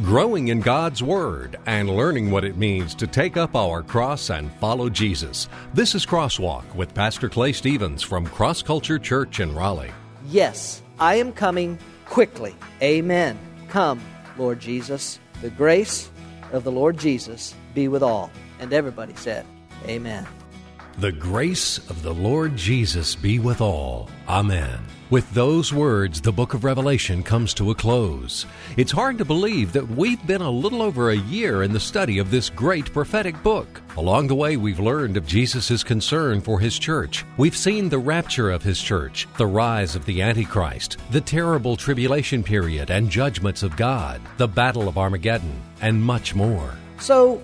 growing in God's Word, and learning what it means to take up our cross and follow Jesus. This is Crosswalk with Pastor Clay Stevens from Cross Culture Church in Raleigh. Yes, I am coming quickly. Amen. Come, Lord Jesus. The grace of the Lord Jesus be with all. And everybody said, Amen. The grace of the Lord Jesus be with all. Amen. With those words, the book of Revelation comes to a close. It's hard to believe that we've been a little over a year in the study of this great prophetic book. Along the way, we've learned of Jesus' concern for his church. We've seen the rapture of his church, the rise of the Antichrist, the terrible tribulation period and judgments of God, the battle of Armageddon, and much more. So,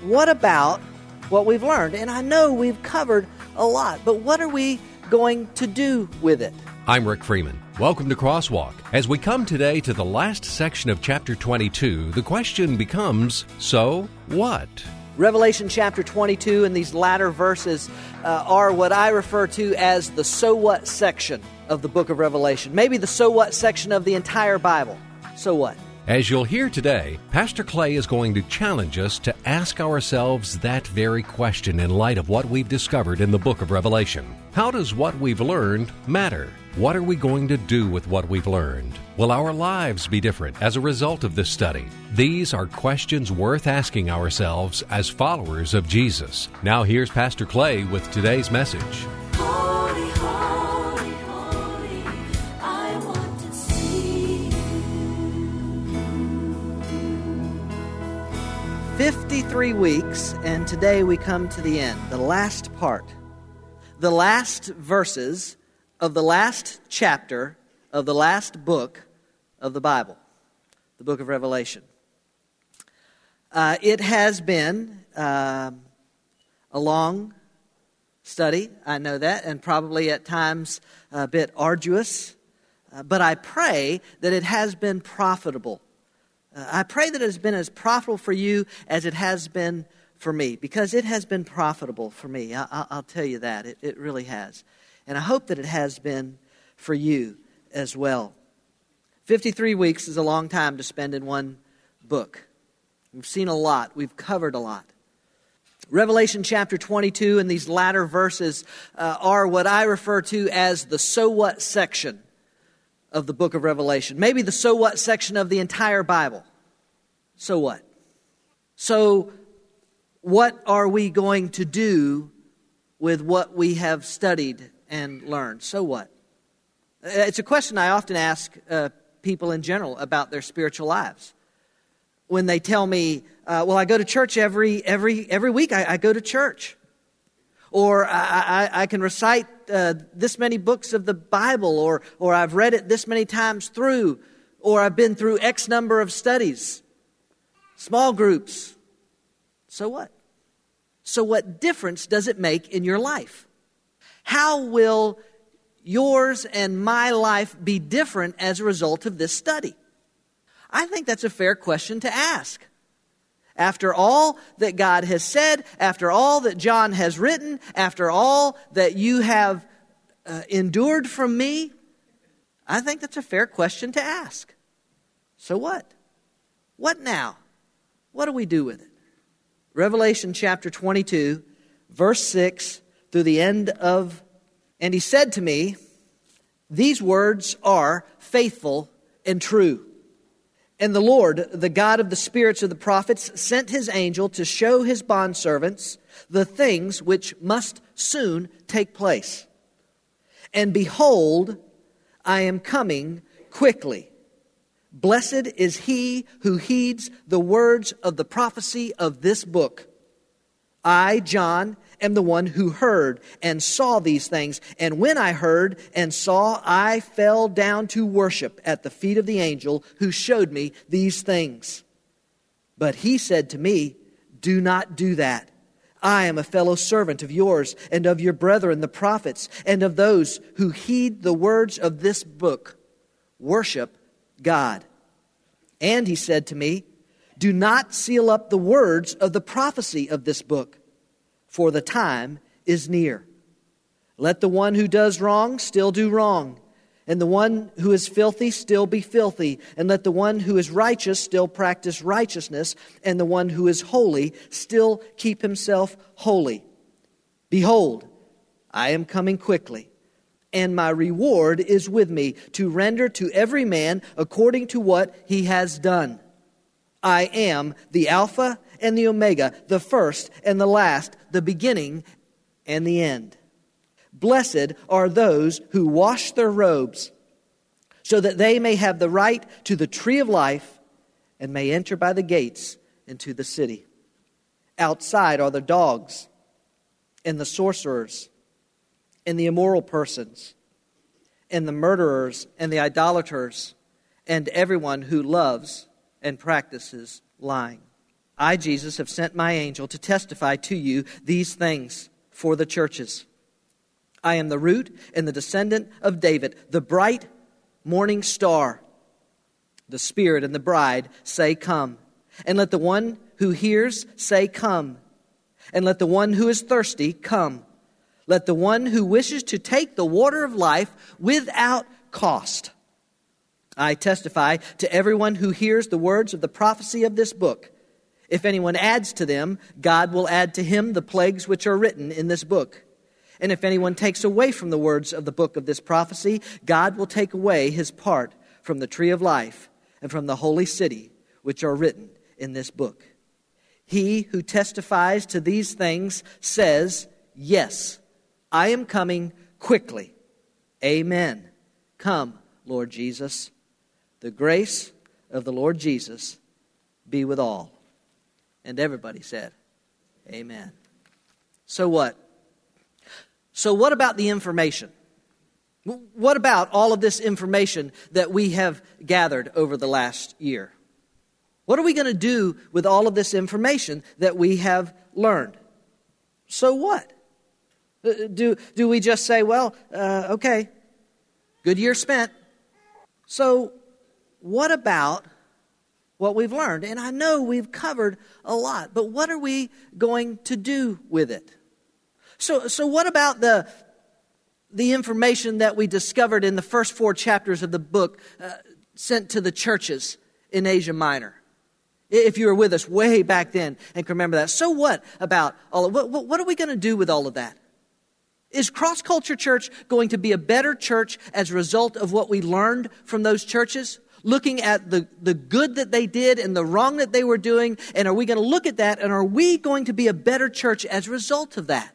what about what we've learned? And I know we've covered a lot, but what are we going to do with it? I'm Rick Freeman. Welcome to Crosswalk. As we come today to the last section of chapter 22, the question becomes so what? Revelation chapter 22 and these latter verses uh, are what I refer to as the so what section of the book of Revelation. Maybe the so what section of the entire Bible. So what? As you'll hear today, Pastor Clay is going to challenge us to ask ourselves that very question in light of what we've discovered in the book of Revelation. How does what we've learned matter? What are we going to do with what we've learned? Will our lives be different as a result of this study? These are questions worth asking ourselves as followers of Jesus. Now, here's Pastor Clay with today's message. 53 weeks, and today we come to the end, the last part, the last verses of the last chapter of the last book of the Bible, the book of Revelation. Uh, it has been um a long study, I know that, and probably at times a bit arduous, uh, but I pray that it has been profitable. Uh, I pray that it has been as profitable for you as it has been for me, because it has been profitable for me. I, I, I'll tell you that. It, it really has. And I hope that it has been for you as well. 53 weeks is a long time to spend in one book. We've seen a lot, we've covered a lot. Revelation chapter 22 and these latter verses uh, are what I refer to as the so what section of the book of Revelation. Maybe the so what section of the entire Bible. So what? So, what are we going to do with what we have studied and learned? So what? Uh, It's a question I often ask uh, people in general about their spiritual lives. When they tell me, uh, well, I go to church every, every, every week, I, I go to church. Or I, I, I can recite uh, this many books of the Bible, or, or I've read it this many times through, or I've been through X number of studies, small groups. So what? So, what difference does it make in your life? How will yours and my life be different as a result of this study? I think that's a fair question to ask. After all that God has said, after all that John has written, after all that you have uh, endured from me, I think that's a fair question to ask. So what? What now? What do we do with it? Revelation chapter 22, verse 6 through the end of, and he said to me, These words are faithful and true. And the Lord, the God of the spirits of the prophets, sent his angel to show his bondservants the things which must soon take place. And behold, I am coming quickly. Blessed is he who heeds the words of the prophecy of this book. I, John, am the one who heard and saw these things. And when I heard and saw, I fell down to worship at the feet of the angel who showed me these things. But he said to me, Do not do that. I am a fellow servant of yours and of your brethren, the prophets, and of those who heed the words of this book. Worship God. And he said to me, Do not seal up the words of the prophecy of this book, for the time is near. Let the one who does wrong still do wrong, And the one who is filthy still be filthy, and let the one who is righteous still practice righteousness, and the one who is holy still keep himself holy. Behold, I am coming quickly, and my reward is with me to render to every man according to what he has done. I am the Alpha and the Omega, the first and the last, the beginning and the end. Blessed are those who wash their robes, so that they may have the right to the tree of life and may enter by the gates into the city. Outside are the dogs and the sorcerers and the immoral persons and the murderers and the idolaters and everyone who loves and practices lying. I, Jesus, have sent my angel to testify to you these things for the churches. I am the root and the descendant of David, the bright morning star. The Spirit and the bride say, Come. And let the one who hears say, Come. And let the one who is thirsty come. Let the one who wishes to take the water of life without cost. I testify to everyone who hears the words of the prophecy of this book. If anyone adds to them, God will add to him the plagues which are written in this book. And if anyone takes away from the words of the book of this prophecy, God will take away his part from the tree of life and from the holy city which are written in this book. He who testifies to these things says, Yes, I am coming quickly. Amen. Come, Lord Jesus. The grace of the Lord Jesus be with all. And everybody said, Amen. So what? So, what about the information? What about all of this information that we have gathered over the last year? What are we going to do with all of this information that we have learned? So what? Uh, Do, do we just say, well, uh, okay, good year spent? So, what about what we've learned? And I know we've covered a lot, but what are we going to do with it? So, so what about the, the information that we discovered in the first four chapters of the book uh, sent to the churches in Asia Minor? If you were with us way back then and can remember that. So what about all of what, what are we going to do with all of that? Is Cross Culture Church going to be a better church as a result of what we learned from those churches? Looking at the, the good that they did and the wrong that they were doing, and are we going to look at that and are we going to be a better church as a result of that?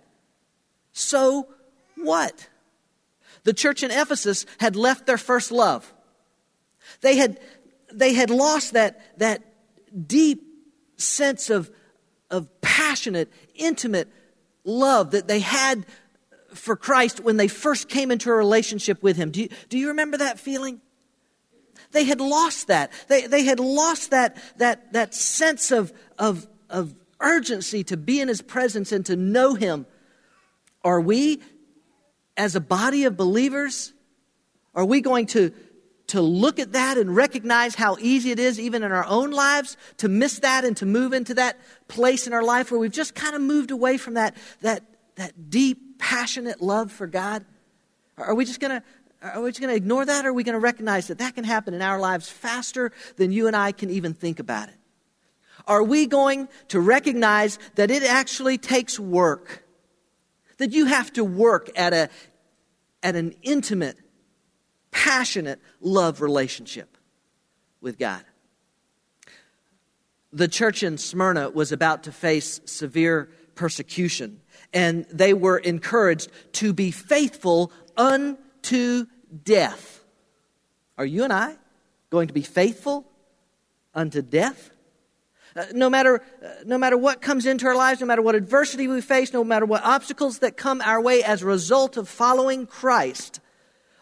So what? The church in Ephesus had left their first love. They had, they had lost that, that deep sense of, of passionate, intimate love that they had for Christ when they first came into a relationship with Him. Do you, do you remember that feeling? They had lost that. They, they had lost that, that, that sense of, of, of urgency to be in His presence and to know Him. Are we, as a body of believers, are we going to, to look at that and recognize how easy it is, even in our own lives, to miss that and to move into that place in our life where we've just kind of moved away from that, that, that deep, passionate love for God? Are we just going to are we just going to ignore that or are we going to recognize that that can happen in our lives faster than you and I can even think about it? Are we going to recognize that it actually takes work? That you have to work at, a, at an intimate, passionate love relationship with God? The church in Smyrna was about to face severe persecution and they were encouraged to be faithful unto death. Are you and I going to be faithful unto death? Uh, no matter, uh, no matter what comes into our lives, no matter what adversity we face, no matter what obstacles that come our way as a result of following Christ,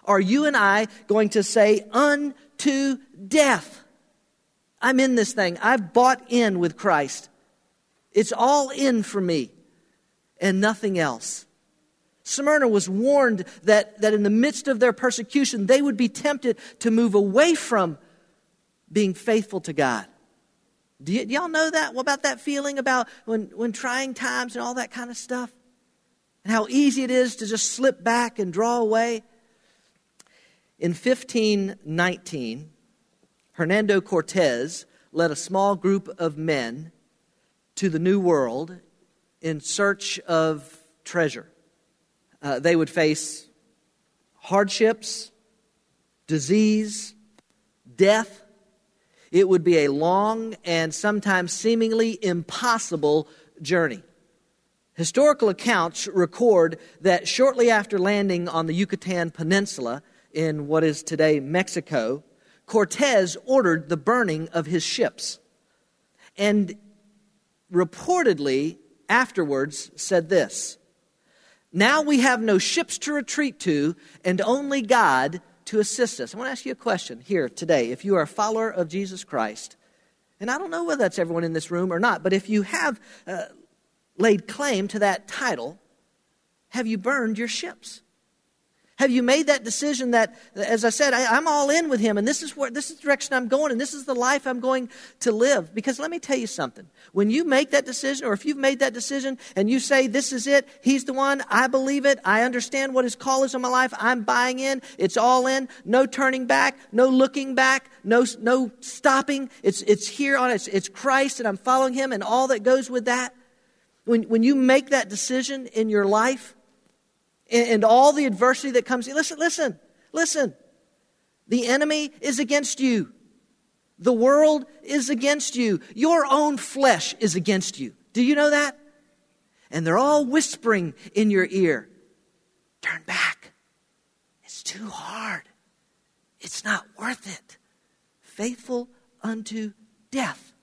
are you and I going to say, unto death? I'm in this thing. I've bought in with Christ. It's all in for me and nothing else. Smyrna was warned that, that in the midst of their persecution, they would be tempted to move away from being faithful to God. Do, y- do y'all know that? What about that feeling about when, when trying times and all that kind of stuff? And how easy it is to just slip back and draw away? In 1519, Hernando Cortez led a small group of men to the New World in search of treasure. Uh, they would face hardships, disease, death. It would be a long and sometimes seemingly impossible journey. Historical accounts record that shortly after landing on the Yucatan Peninsula in what is today Mexico, Cortez ordered the burning of his ships. And reportedly afterwards said this Now we have no ships to retreat to and only God to assist us. I want to ask you a question here today. If you are a follower of Jesus Christ, and I don't know whether that's everyone in this room or not, but if you have uh, laid claim to that title, have you burned your ships? Have you made that decision that, as I said, I, am all in with him, and this is where this is the direction I'm going, and this is the life I'm going to live? Because let me tell you something. When you make that decision, or if you've made that decision and you say, This is it, he's the one, I believe it, I understand what his call is in my life, I'm buying in, it's all in, no turning back, no looking back, no, no stopping. It's, it's here on it's, it's Christ, and I'm following him, and all that goes with that. When, when you make that decision in your life, and, and all the adversity that comes. Listen, listen, listen. The enemy is against you. The world is against you. Your own flesh is against you. Do you know that? And they're all whispering in your ear turn back. It's too hard. It's not worth it. Faithful unto death.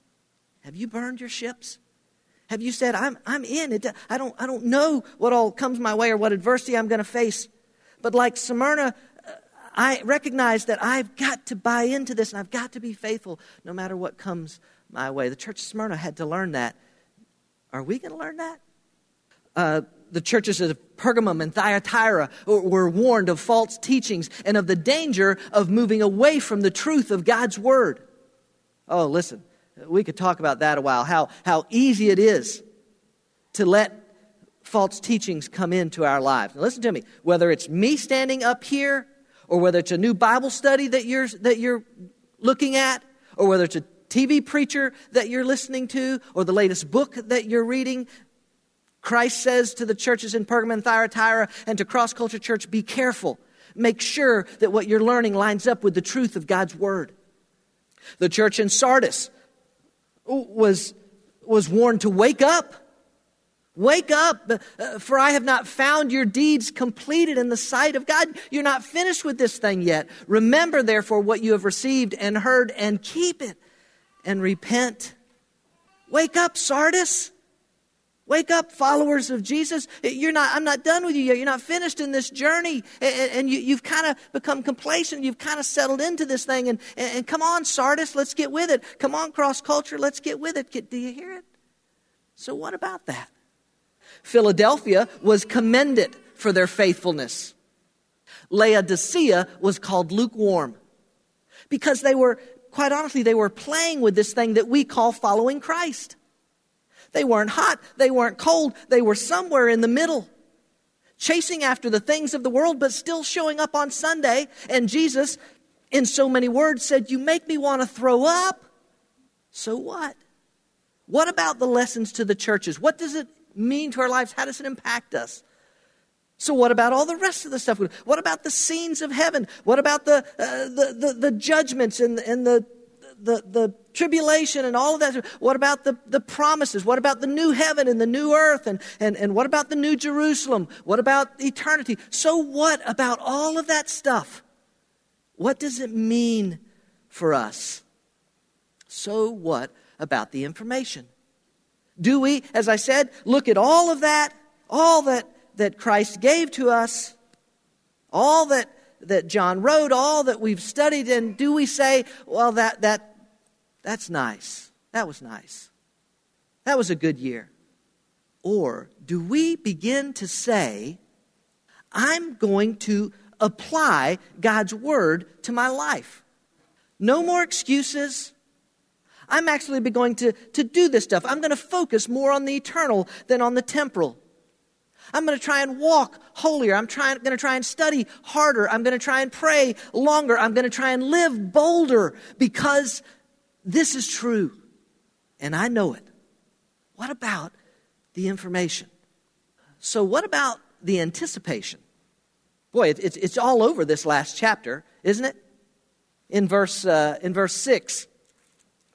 Have you burned your ships? Have you said, I'm, I'm in? It, I, don't, I don't know what all comes my way or what adversity I'm going to face. But like Smyrna, uh, I recognize that I've got to buy into this and I've got to be faithful no matter what comes my way. The church of Smyrna had to learn that. Are we going to learn that? Uh, the churches of Pergamum and Thyatira were warned of false teachings and of the danger of moving away from the truth of God's word. Oh, listen, we could talk about that a while, how, how easy it is to let false teachings come into our lives. Now, listen to me. Whether it's me standing up here, or whether it's a new Bible study that you're, that you're looking at, or whether it's a TV preacher that you're listening to, or the latest book that you're reading, Christ says to the churches in Pergamum and Thyatira and to Cross Culture Church, be careful. Make sure that what you're learning lines up with the truth of God's Word. The church in Sardis was, was warned to wake up. Wake up, uh, for I have not found your deeds completed in the sight of God. You're not finished with this thing yet. Remember, therefore, what you have received and heard, and keep it and repent. Wake up, Sardis. Wake up, followers of Jesus. You're not, I'm not done with you yet. You're not finished in this journey. And, you, have kind of become complacent. You've kind of settled into this thing. And, and, come on, Sardis, let's get with it. Come on, cross culture, let's get with it. Do you hear it? So, what about that? Philadelphia was commended for their faithfulness. Laodicea was called lukewarm because they were, quite honestly, they were playing with this thing that we call following Christ. They weren't hot, they weren't cold, they were somewhere in the middle. Chasing after the things of the world, but still showing up on Sunday. And Jesus, in so many words, said, You make me want to throw up. So what? What about the lessons to the churches? What does it mean to our lives? How does it impact us? So, what about all the rest of the stuff? What about the scenes of heaven? What about the, uh, the, the, the, judgments and, and the, the, the tribulation and all of that. What about the, the promises? What about the new heaven and the new earth? And, and, and what about the new Jerusalem? What about eternity? So, what about all of that stuff? What does it mean for us? So, what about the information? Do we, as I said, look at all of that, all that, that Christ gave to us, all that that John wrote, all that we've studied, and do we say, well, that, that, that's nice. That was nice. That was a good year. Or do we begin to say, I'm going to apply God's word to my life? No more excuses. I'm actually going to, to do this stuff. I'm going to focus more on the eternal than on the temporal. I'm going to try and walk holier. I'm trying, going to try and study harder. I'm going to try and pray longer. I'm going to try and live bolder because this is true. And I know it. What about the information? So, what about the anticipation? Boy, it, it's, it's all over this last chapter, isn't it? In verse, uh, in verse 6,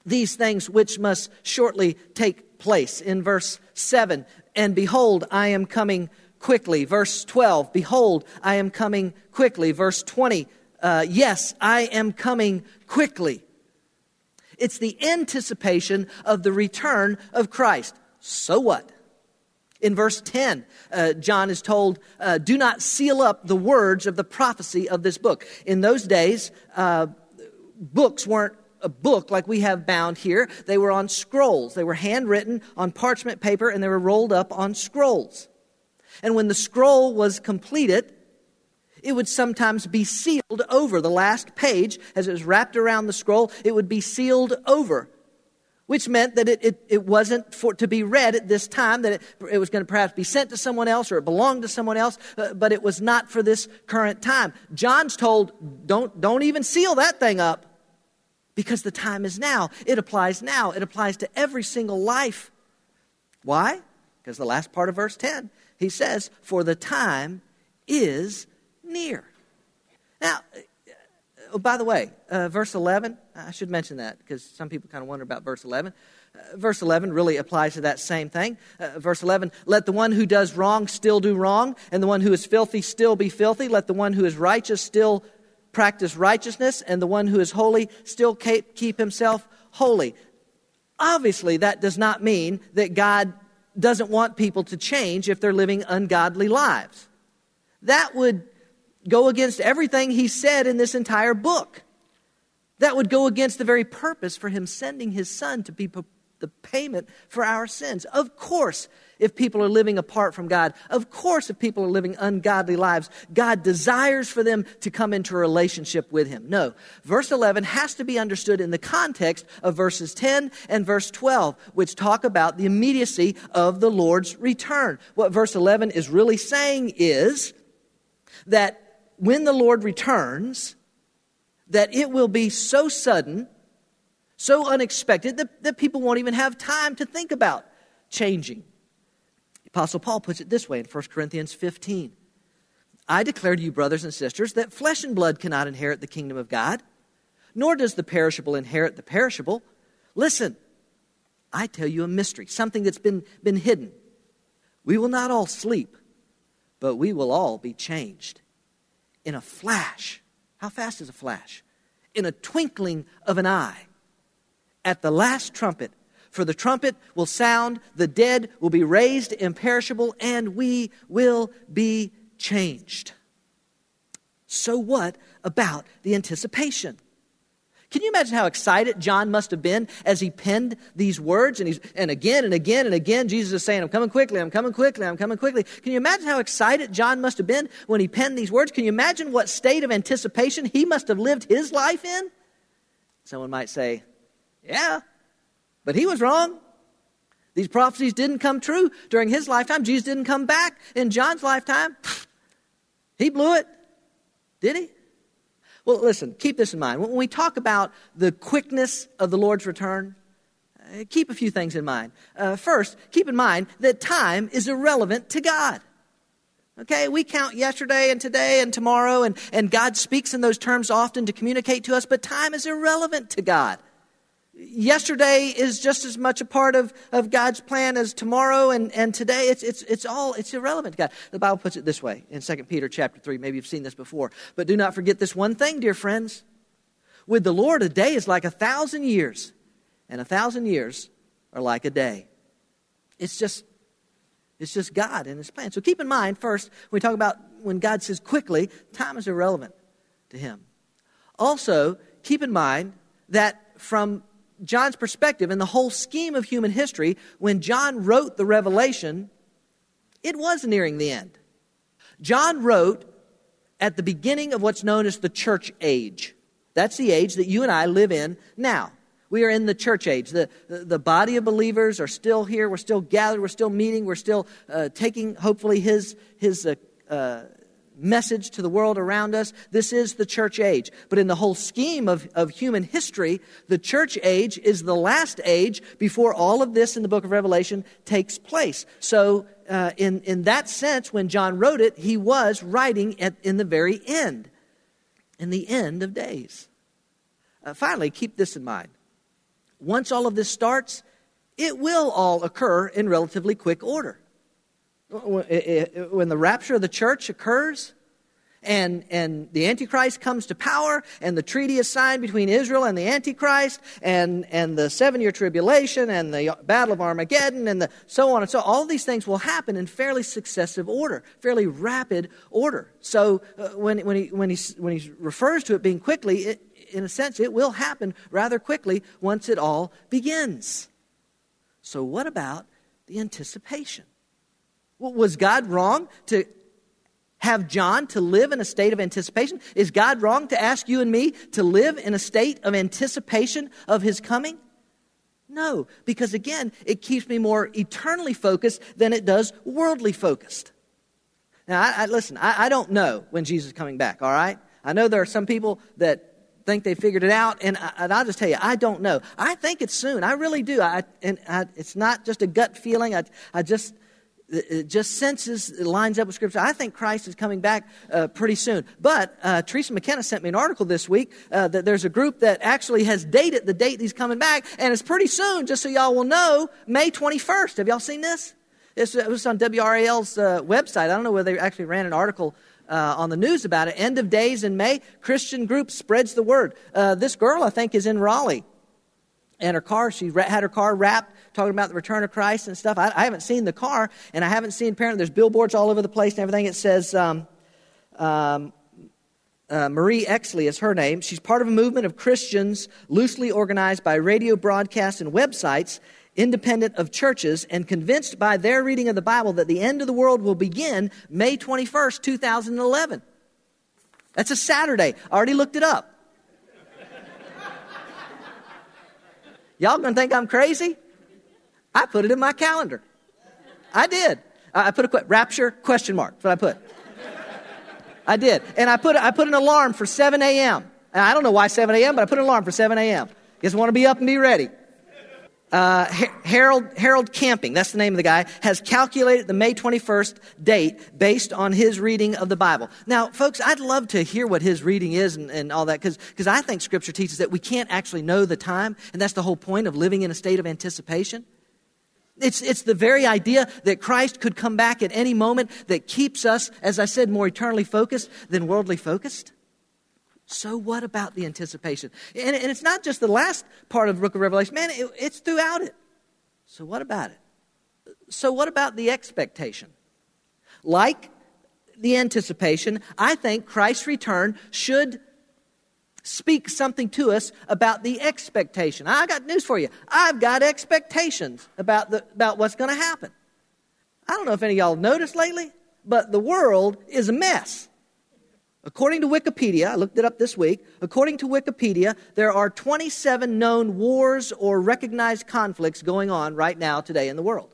these things which must shortly take place. In verse 7, and behold, I am coming quickly. Verse 12, behold, I am coming quickly. Verse 20, uh, yes, I am coming quickly. It's the anticipation of the return of Christ. So what? In verse 10, uh, John is told, uh, Do not seal up the words of the prophecy of this book. In those days, uh, books weren't a book like we have bound here. They were on scrolls. They were handwritten on parchment paper and they were rolled up on scrolls. And when the scroll was completed, it would sometimes be sealed over. The last page, as it was wrapped around the scroll, it would be sealed over, which meant that it, it, it wasn't for, to be read at this time, that it, it was going to perhaps be sent to someone else or it belonged to someone else, uh, but it was not for this current time. John's told, don't, don't even seal that thing up because the time is now. It applies now, it applies to every single life. Why? Because the last part of verse 10, he says, For the time is near. Now, oh, by the way, uh, verse 11, I should mention that because some people kind of wonder about verse 11. Uh, verse 11 really applies to that same thing. Uh, verse 11, let the one who does wrong still do wrong, and the one who is filthy still be filthy. Let the one who is righteous still practice righteousness, and the one who is holy still keep himself holy. Obviously, that does not mean that God doesn't want people to change if they're living ungodly lives. That would go against everything he said in this entire book. That would go against the very purpose for him sending his son to be the payment for our sins. Of course, if people are living apart from God, of course, if people are living ungodly lives, God desires for them to come into a relationship with Him. No. Verse 11 has to be understood in the context of verses 10 and verse 12, which talk about the immediacy of the Lord's return. What verse 11 is really saying is that when the Lord returns, that it will be so sudden so unexpected that, that people won't even have time to think about changing. Apostle Paul puts it this way in 1 Corinthians 15 I declare to you, brothers and sisters, that flesh and blood cannot inherit the kingdom of God, nor does the perishable inherit the perishable. Listen, I tell you a mystery, something that's been, been hidden. We will not all sleep, but we will all be changed in a flash. How fast is a flash? In a twinkling of an eye at the last trumpet. For the trumpet will sound, the dead will be raised imperishable, and we will be changed. So, what about the anticipation? Can you imagine how excited John must have been as he penned these words? And, he's, and again and again and again, Jesus is saying, I'm coming quickly, I'm coming quickly, I'm coming quickly. Can you imagine how excited John must have been when he penned these words? Can you imagine what state of anticipation he must have lived his life in? Someone might say, yeah, but he was wrong. These prophecies didn't come true during his lifetime. Jesus didn't come back in John's lifetime. He blew it. Did he? Well, listen, keep this in mind. When we talk about the quickness of the Lord's return, uh, keep a few things in mind. Uh, first, keep in mind that time is irrelevant to God. Okay, we count yesterday and today and tomorrow, and, and God speaks in those terms often to communicate to us, but time is irrelevant to God yesterday is just as much a part of, of God's plan as tomorrow and, and today. It's, it's, it's all, it's irrelevant to God. The Bible puts it this way in 2 Peter chapter 3. Maybe you've seen this before. But do not forget this one thing, dear friends. With the Lord, a day is like a thousand years, and a thousand years are like a day. It's just, it's just God and His plan. So keep in mind, first, when we talk about when God says quickly, time is irrelevant to Him. Also, keep in mind that from John's perspective and the whole scheme of human history, when John wrote the Revelation, it was nearing the end. John wrote at the beginning of what's known as the church age. That's the age that you and I live in now. We are in the church age. The, the, the body of believers are still here. We're still gathered. We're still meeting. We're still uh, taking, hopefully, his, his uh, uh, message to the world around us. This is the church age. But in the whole scheme of, of human history, the church age is the last age before all of this in the book of Revelation takes place. So, uh, in, in that sense, when John wrote it, he was writing at, in the very end, in the end of days. Uh, finally, keep this in mind. Once all of this starts, it will all occur in relatively quick order. When the rapture of the church occurs, and, and the Antichrist comes to power, and the treaty is signed between Israel and the Antichrist, and, and the seven year tribulation, and the Battle of Armageddon, and the, so on and so on. All these things will happen in fairly successive order, fairly rapid order. So uh, when, when, he, when, he, when he refers to it being quickly, it, in a sense, it will happen rather quickly once it all begins. So, what about the anticipation? Was God wrong to have John to live in a state of anticipation? Is God wrong to ask you and me to live in a state of anticipation of his coming? No, because again, it keeps me more eternally focused than it does worldly focused. Now, I, I, listen, I, I don't know when Jesus is coming back, all right? I know there are some people that think they figured it out, and, I, will just tell you, I don't know. I think it's soon. I really do. I, and it's not just a gut feeling. I, I just it just senses it lines up with scripture i think christ is coming back uh, pretty soon but uh, teresa mckenna sent me an article this week uh, that there's a group that actually has dated the date he's coming back and it's pretty soon just so y'all will know may 21st have y'all seen this it's, it was on wral's uh, website i don't know whether they actually ran an article uh, on the news about it. End of days in May, Christian group spreads the word. Uh, this girl, I think, is in Raleigh. And her car, she had her car wrapped, talking about the return of Christ and stuff. I, I haven't seen the car, and I haven't seen, apparently, there's billboards all over the place and everything. It says, um, um, uh, Marie Exley is her name. She's part of a movement of Christians loosely organized by radio broadcasts and websites independent of churches and convinced by their reading of the Bible that the end of the world will begin May 21st, 2011. That's a Saturday. I already looked it up. Y'all gonna think I'm crazy? I put it in my calendar. I did. I put a rapture question mark. That's what I put. I did, and I put I put an alarm for 7 a.m. I don't know why 7 a.m., but I put an alarm for 7 a.m. Just want to be up and be ready uh, Harold, Harold Camping, that's the name of the guy, has calculated the May 21st date based on his reading of the Bible. Now, folks, I'd love to hear what his reading is and, and all that, because I think Scripture teaches that we can't actually know the time, and that's the whole point of living in a state of anticipation. It's, it's the very idea that Christ could come back at any moment that keeps us, as I said, more eternally focused than worldly focused. So, what about the anticipation? And, and, it's not just the last part of the book of Revelation, man, it, it's throughout it. So, what about it? So, what about the expectation? Like the anticipation, I think Christ's return should speak something to us about the expectation. I got news for you. I've got expectations about, the, about what's going to happen. I don't know if any of y'all noticed lately, but the world is a mess. According to Wikipedia, I looked it up this week. According to Wikipedia, there are 27 known wars or recognized conflicts going on right now today in the world.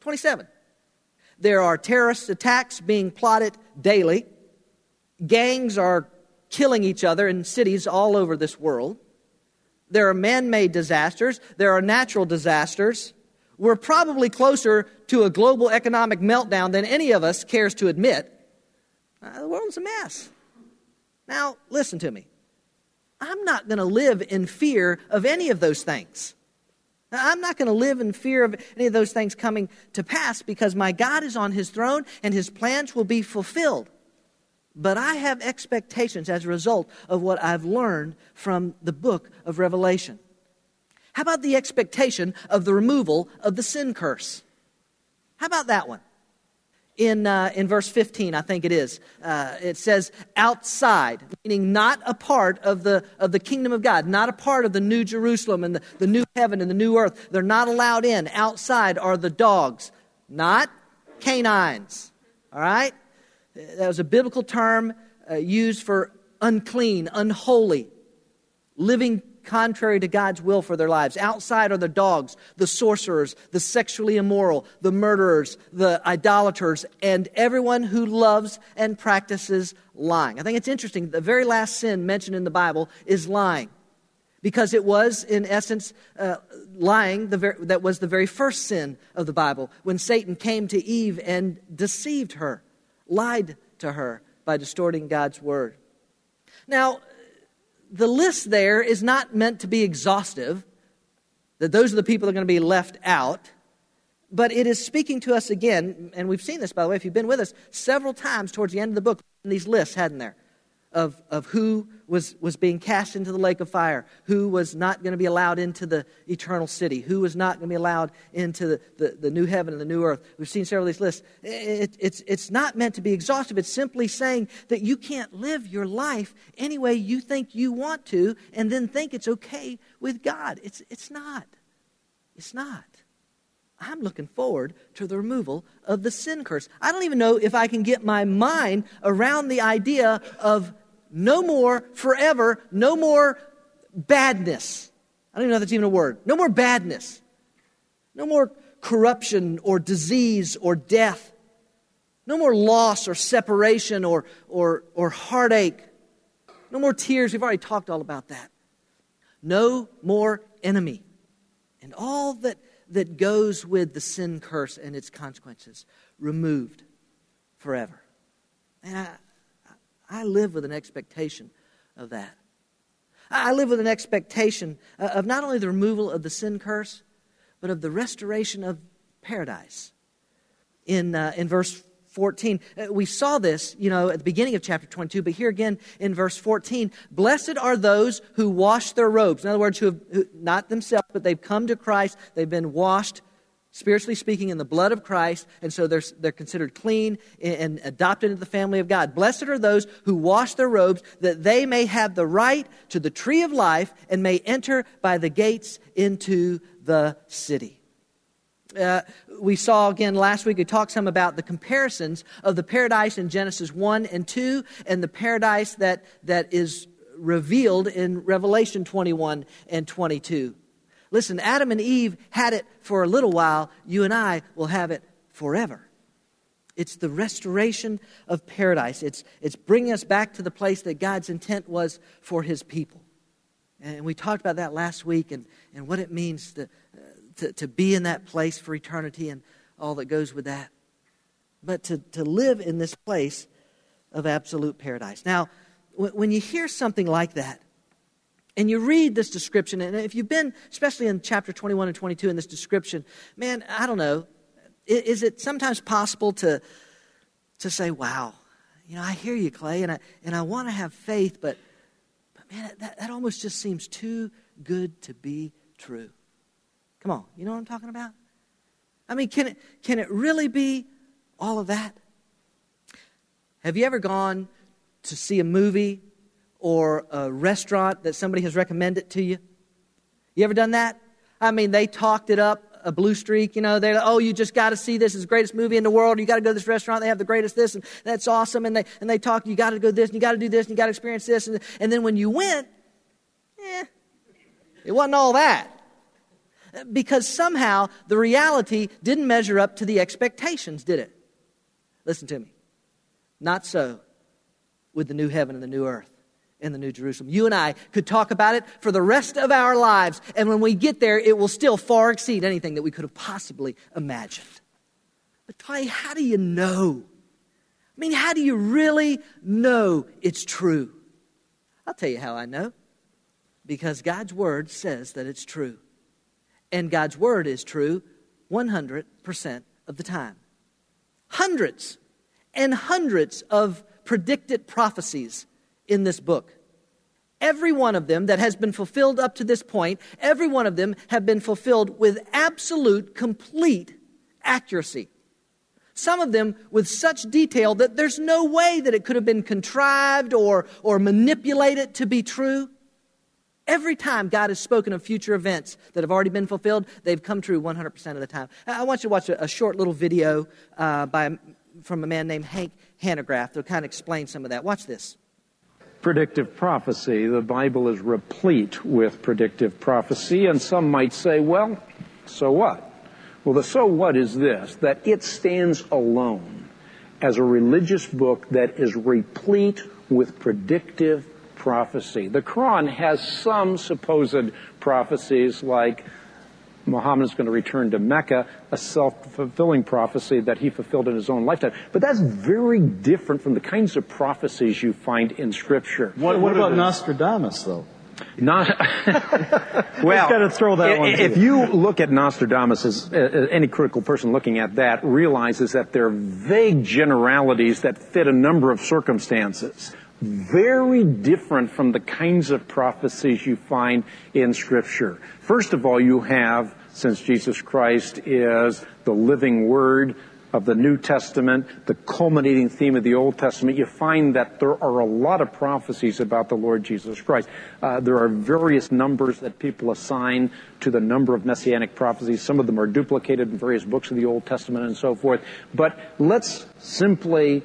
27. There are terrorist attacks being plotted daily. Gangs are killing each other in cities all over this world. There are man made disasters. There are natural disasters. We're probably closer to a global economic meltdown than any of us cares to admit. Uh, the world's a mess. Now, listen to me. I'm not going to live in fear of any of those things. I'm not going to live in fear of any of those things coming to pass because my God is on his throne and his plans will be fulfilled. But I have expectations as a result of what I've learned from the book of Revelation. How about the expectation of the removal of the sin curse? How about that one? in, uh, in verse 15, I think it is. Uh, it says outside, meaning not a part of the, of the kingdom of God, not a part of the new Jerusalem and the, the new heaven and the new earth. They're not allowed in. Outside are the dogs, not canines. All right? That was a biblical term uh, used for unclean, unholy, living contrary to God's will for their lives. Outside are the dogs, the sorcerers, the sexually immoral, the murderers, the idolaters, and everyone who loves and practices lying. I think it's interesting. The very last sin mentioned in the Bible is lying because it was, in essence, uh, lying ver- that was the very first sin of the Bible when Satan came to Eve and deceived her, lied to her by distorting God's word. Now, the list there is not meant to be exhaustive, that those are the people that are going to be left out, but it is speaking to us again, and we've seen this, by the way, if you've been with us, several times towards the end of the book in these lists, hadn't there? Of, of who was, was being cast into the lake of fire, who was not going to be allowed into the eternal city, who was not going to be allowed into the, the, the new heaven and the new earth. We've seen several of these lists. It, it's, it's not meant to be exhaustive. It's simply saying that you can't live your life any way you think you want to and then think it's okay with God. It's, it's not. It's not. I'm looking forward to the removal of the sin curse. I don't even know if I can get my mind around the idea of no more forever, no more badness. I don't even know if that's even a word. No more badness. No more corruption or disease or death. No more loss or separation or, or, or heartache. No more tears. We've already talked all about that. No more enemy. And all that, that goes with the sin curse and its consequences removed forever. And I, I live with an expectation of that. I live with an expectation uh, of not only the removal of the sin curse, but of the restoration of paradise. In, uh, in verse 14, uh, we saw this, you know, at the beginning of chapter 22, but here again in verse 14, blessed are those who wash their robes. In other words, who have, who, not themselves, but they've come to Christ, they've been washed spiritually speaking, in the blood of Christ, and so they're, they're considered clean and adopted into the family of God. Blessed are those who wash their robes, that they may have the right to the tree of life and may enter by the gates into the city. Uh, we saw again last week, we talked some about the comparisons of the paradise in Genesis 1 and 2 and the paradise that, that is revealed in Revelation 21 and 22. Listen, Adam and Eve had it for a little while. You and I will have it forever. It's the restoration of paradise. It's, it's bringing us back to the place that God's intent was for his people. And we talked about that last week and, and what it means to, to, to be in that place for eternity and all that goes with that. But to, to live in this place of absolute paradise. Now, when you hear something like that, and you read this description, and if you've been, especially in chapter 21 and 22, in this description, man, I don't know, is it sometimes possible to, to say, wow, you know, I hear you, Clay, and I, and I want to have faith, but, but man, that, that almost just seems too good to be true. Come on, you know what I'm talking about? I mean, can it, can it really be all of that? Have you ever gone to see a movie or a restaurant that somebody has recommended to you? You ever done that? I mean, they talked it up, a blue streak, you know, they're like, oh, you just got to see this. It's the greatest movie in the world. You got to go to this restaurant. They have the greatest this, and that's awesome. And they, and they talk, you got to go this, and you got to do this, and you got to experience this. And, and then when you went, eh, it wasn't all that. Because somehow the reality didn't measure up to the expectations, did it? Listen to me. Not so with the new heaven and the new earth and the New Jerusalem. You and I could talk about it for the rest of our lives, and when we get there, it will still far exceed anything that we could have possibly imagined. But, Clay, how do you know? I mean, how do you really know it's true? I'll tell you how I know. Because God's Word says that it's true. And God's Word is true 100% of the time. Hundreds and hundreds of predicted prophecies in this book. Every one of them that has been fulfilled up to this point, every one of them have been fulfilled with absolute, complete accuracy. Some of them with such detail that there's no way that it could have been contrived or, or manipulated to be true. Every time God has spoken of future events that have already been fulfilled, they've come true 100% of the time. I want you to watch a, a short little video uh, by, from a man named Hank Hanegraaff that'll kind of explain some of that. Watch this. predictive prophecy. The Bible is replete with predictive prophecy, and some might say, well, so what? Well, the so what is this that it stands alone as a religious book that is replete with predictive prophecy. The Quran has some supposed prophecies like Muhammad is going to return to Mecca, a self-fulfilling prophecy that he fulfilled in his own lifetime. But that's very different from the kinds of prophecies you find in Scripture. What, what about Nostradamus, though? Not well. gotta throw that i- one, If you look at Nostradamus, as uh, uh, any critical person looking at that realizes that they're vague generalities that fit a number of circumstances. Very different from the kinds of prophecies you find in Scripture. First of all, you have, since Jesus Christ is the living Word, of the New Testament, the culminating theme of the Old Testament, you find that there are a lot of prophecies about the Lord Jesus Christ. Uh, there are various numbers that people assign to the number of messianic prophecies. Some of them are duplicated in various books of the Old Testament and so forth. But let's simply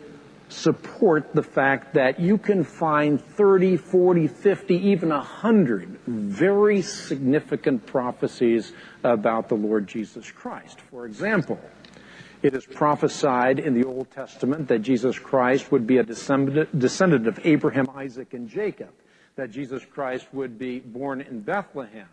support the fact that you can find 30, 40, 50, even 100 very significant prophecies about the Lord Jesus Christ. For example, it is prophesied in the Old Testament that Jesus Christ would be a descendant, of Abraham, Isaac, and Jacob, that Jesus Christ would be born in Bethlehem,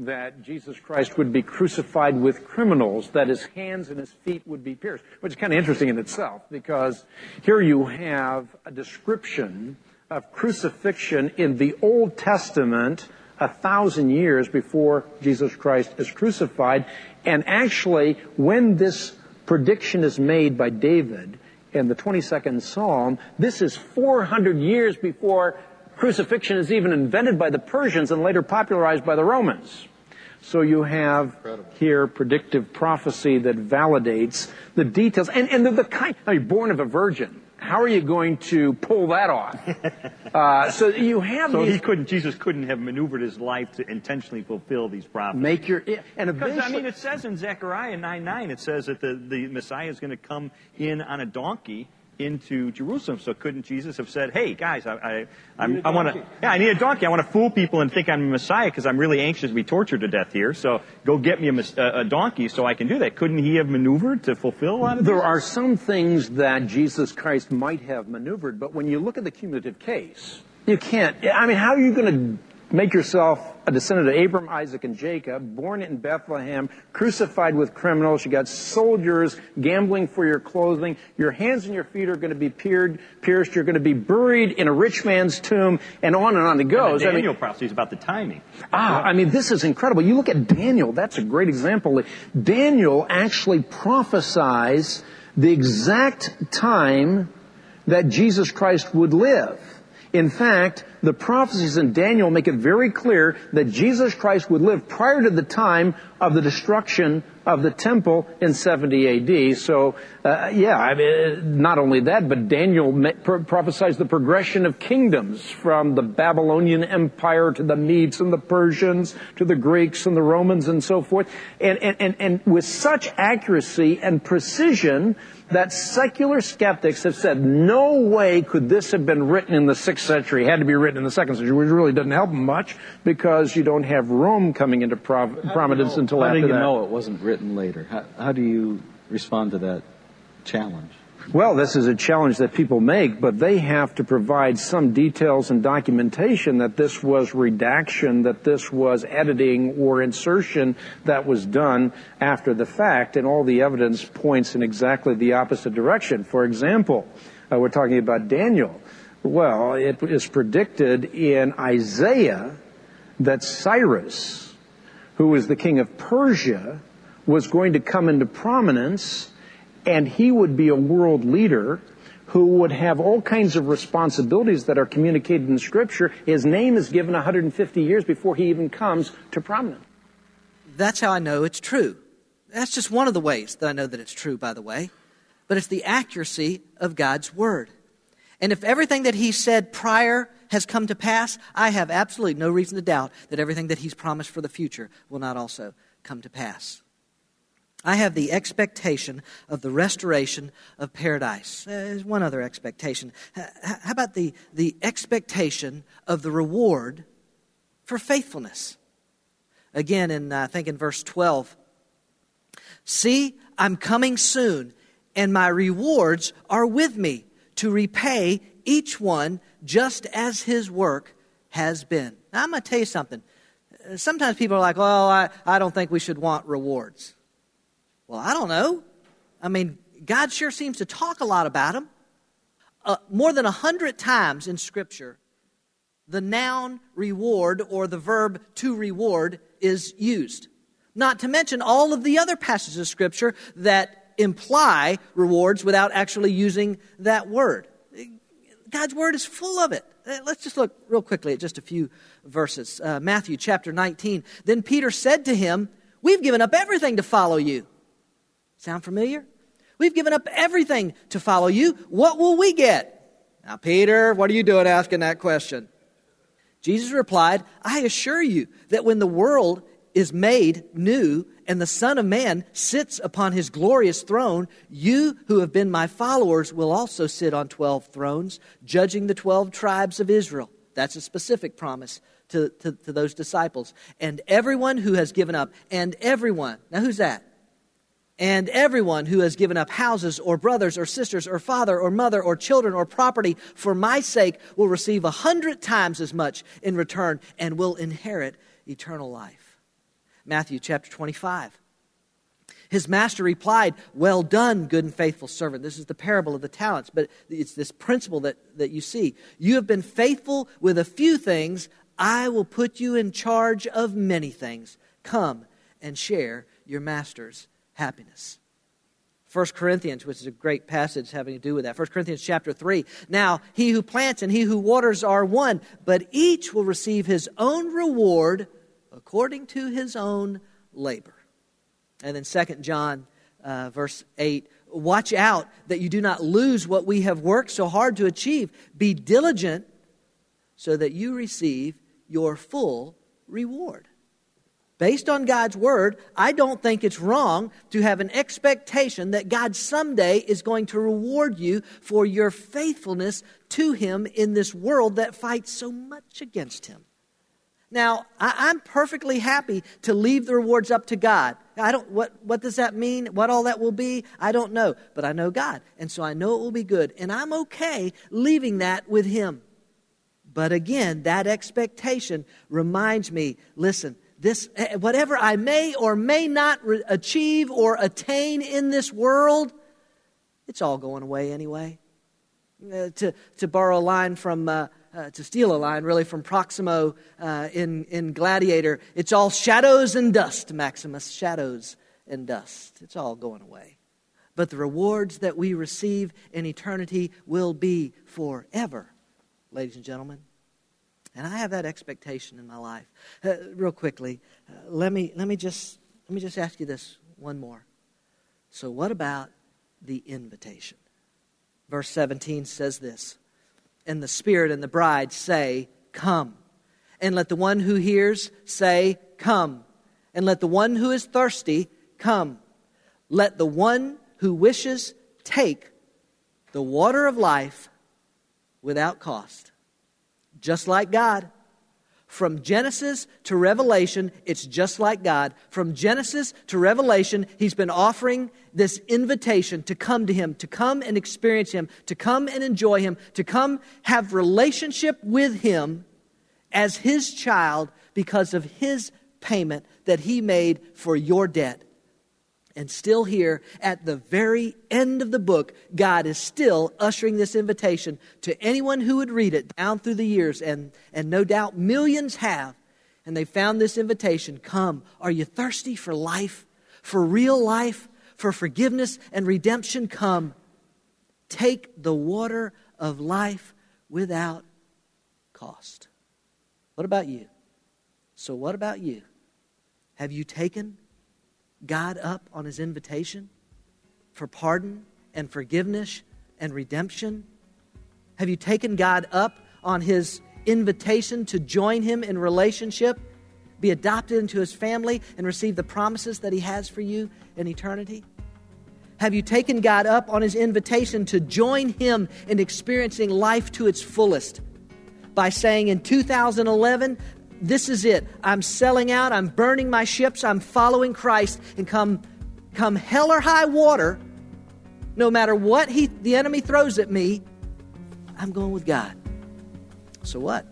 that Jesus Christ would be crucified with criminals, that his hands and his feet would be pierced, which is kind of interesting in itself because here you have a description of crucifixion in the Old Testament a thousand years before Jesus Christ is crucified. And actually, when this prediction is made by David in the 22nd Psalm, this is 400 years before crucifixion is even invented by the Persians and later popularized by the Romans. So you have here predictive prophecy that validates the details. And, and the, the kind, I mean, born of a virgin. How are you going to pull that off? Uh, so you have So these, he couldn't, Jesus couldn't have maneuvered his life to intentionally fulfill these prophecies. make your, and Because, I mean, it says in Zechariah 9 9, it says that the, the Messiah is going to come in on a donkey into Jerusalem. So couldn't Jesus have said, hey, guys, I, I, I'm, I want to, yeah, I need a donkey. I want to fool people and think I'm a Messiah because I'm really anxious to be tortured to death here. So go get me a, a, a donkey so I can do that. Couldn't he have maneuvered to fulfill a lot of There this? are some things that Jesus Christ might have maneuvered, but when you look at the cumulative case, you can't. I mean, how are you going to make yourself a descendant of Abram, Isaac, and Jacob, born in Bethlehem, crucified with criminals? You got soldiers gambling for your clothing. Your hands and your feet are going to be pierced. Pierced. You're going to be buried in a rich man's tomb, and on and on it And goes. the I mean, Daniel prophecy is about the timing. Ah, I mean, this is incredible. You look at Daniel, that's a great example. Daniel actually prophesies the exact time that Jesus Christ would live. In fact, the prophecies in Daniel make it very clear that Jesus Christ would live prior to the time of the destruction of the temple in 70 AD. So, uh, yeah, I mean, not only that, but Daniel pro- prophesies the progression of kingdoms from the Babylonian Empire to the Medes and the Persians to the Greeks and the Romans and so forth. And, and, and, and with such accuracy and precision that secular skeptics have said, no way could this have been written in the sixth century. It had to be written in the second century, which really doesn't help them much because you don't have Rome coming into prov- prominence until after that. How do you that. know it wasn't written later? How, how do you respond to that challenge? Well, this is a challenge that people make, but they have to provide some details and documentation that this was redaction, that this was editing or insertion that was done after the fact, and all the evidence points in exactly the opposite direction. For example, uh, we're talking about Daniel. Well, it is predicted in Isaiah that Cyrus, who was the king of Persia, was going to come into prominence and he would be a world leader who would have all kinds of responsibilities that are communicated in scripture. His name is given 150 years before he even comes to prominence. That's how I know it's true. That's just one of the ways that I know that it's true, by the way. But it's the accuracy of God's Word. And if everything that He said prior has come to pass, I have absolutely no reason to doubt that everything that He's promised for the future will not also come to pass. I have the expectation of the restoration of paradise. Uh, there's one other expectation. How about the, the expectation of the reward for faithfulness? Again, in, I think in verse 12, see, I'm coming soon, and my rewards are with me to repay each one just as his work has been. Now, I'm going to tell you something. Uh, Sometimes people are like, well, I, I don't think we should want rewards. Well, I don't know. I mean, God sure seems to talk a lot about them. Uh, more than a hundred times in Scripture, the noun reward or the verb to reward is used. Not to mention all of the other passages of Scripture that imply rewards without actually using that word. God's word is full of it. Uh, Let's just look real quickly at just a few verses. Uh, Matthew chapter 19. Then Peter said to him, We've given up everything to follow you. Sound familiar? We've given up everything to follow you. What will we get? Now, Peter, what are you doing asking that question? Jesus replied, I assure you that when the world is made new and the Son of Man sits upon his glorious throne, you who have been my followers will also sit on 12 thrones, judging the 12 tribes of Israel. That's a specific promise to, to, to those disciples. And everyone who has given up, and everyone, now who's that? And everyone who has given up houses or brothers or sisters or father or mother or children or property for my sake will receive a hundred times as much in return and will inherit eternal life. Matthew chapter 25. His master replied, Well done, good and faithful servant. This is the parable of the talents, but it's this principle that, that you see. You have been faithful with a few things. I will put you in charge of many things. Come and share your master's happiness. 1 Corinthians, which is a great passage having to do with that. 1 Corinthians chapter 3. Now, he who plants and he who waters are one, but each will receive his own reward according to his own labor. And then 2 John, uh, verse 8 Watch out that you do not lose what we have worked so hard to achieve. Be diligent so that you receive your full reward. Based on God's word, I don't think it's wrong to have an expectation that God someday is going to reward you for your faithfulness to Him in this world that fights so much against Him. Now, I, am perfectly happy to leave the rewards up to God. I don't, what, what does that mean? What all that will be? I don't know. But I know God. And so I know it will be good. And I'm okay leaving that with Him. But again, that expectation reminds me listen, this, eh, whatever I may or may not re- achieve or attain in this world, it's all going away anyway. Uh, to, to borrow a line from, uh, uh, to steal a line really from Proximo uh, in, in Gladiator, it's all shadows and dust, Maximus, shadows and dust. It's all going away. But the rewards that we receive in eternity will be forever, ladies and gentlemen. And I have that expectation in my life. Uh, real quickly, uh, let, me, let, me just, let me just ask you this one more. So, what about the invitation? Verse 17 says this And the Spirit and the bride say, Come. And let the one who hears say, Come. And let the one who is thirsty come. Let the one who wishes take the water of life without cost just like God. From Genesis to Revelation, it's just like God. From Genesis to Revelation, He's been offering this invitation to come to Him, to come and experience Him, to come and enjoy Him, to come have relationship with Him as His child because of His payment that He made for your debt. And still here, at the very end of the book, God is still ushering this invitation to anyone who would read it down through the years, and, and no doubt millions have. And they found this invitation Come, are you thirsty for life, for real life, for forgiveness and redemption? Come, take the water of life without cost. What about you? So, what about you? Have you taken God up on his invitation for pardon and forgiveness and redemption? Have you taken God up on his invitation to join him in relationship? be adopted into his family and receive the promises that he has for you in eternity? Have you taken God up on his invitation to join him in experiencing life to its fullest by saying in 2011, this is it. I'm selling out, I'm burning my ships, I'm following Christ, and come, come hell or high water, no matter what he, the enemy throws at me, I'm going with God. So what?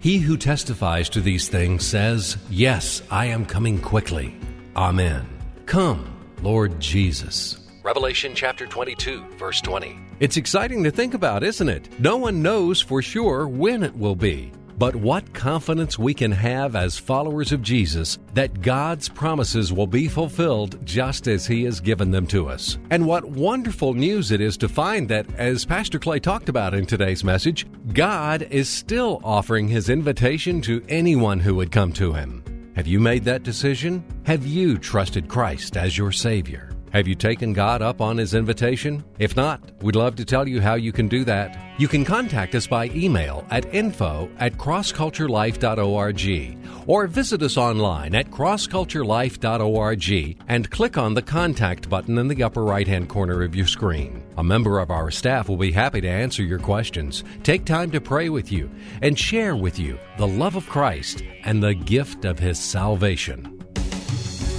He who testifies to these things says, Yes, I am coming quickly. Amen. Come, Lord Jesus. Revelation chapter 22, verse 20. It's exciting to think about, isn't it? No one knows for sure when it will be. But what confidence we can have as followers of Jesus that God's promises will be fulfilled just as He has given them to us. And what wonderful news it is to find that, as Pastor Clay talked about in today's message, God is still offering His invitation to anyone who would come to Him. Have you made that decision? Have you trusted Christ as your Savior? Have you taken God up on His invitation? If not, we'd love to tell you how you can do that. You can contact us by email at info at crossculturelife.org or visit us online at crossculturelife.org and click on the contact button in the upper right hand corner of your screen. A member of our staff will be happy to answer your questions, take time to pray with you, and share with you the love of Christ and the gift of His salvation.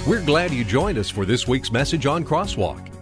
We're glad you joined us for this week's message on Crosswalk.